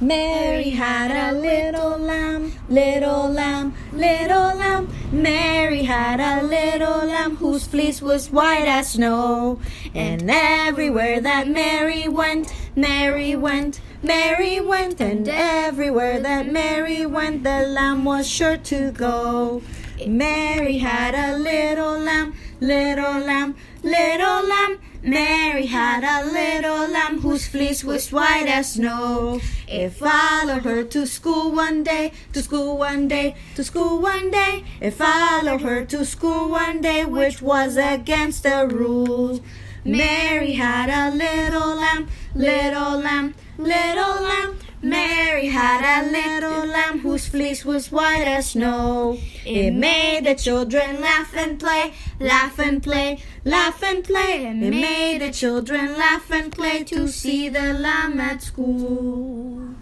Mary had a little lamb, little lamb, little lamb. Mary had a little lamb whose fleece was white as snow. And everywhere that Mary went, Mary went, Mary went, and everywhere that Mary went, the lamb was sure to go. Mary had a little lamb, little lamb, little lamb. Mary had a little lamb whose fleece was white as snow. It followed her to school one day, to school one day, to school one day. It followed her to school one day, which was against the rules. Mary had a little lamb, little lamb, little lamb. Mary had a little lamb whose fleece was white as snow. It made the children laugh and play, laugh and play, laugh and play. And it made the children laugh and play to see the lamb at school.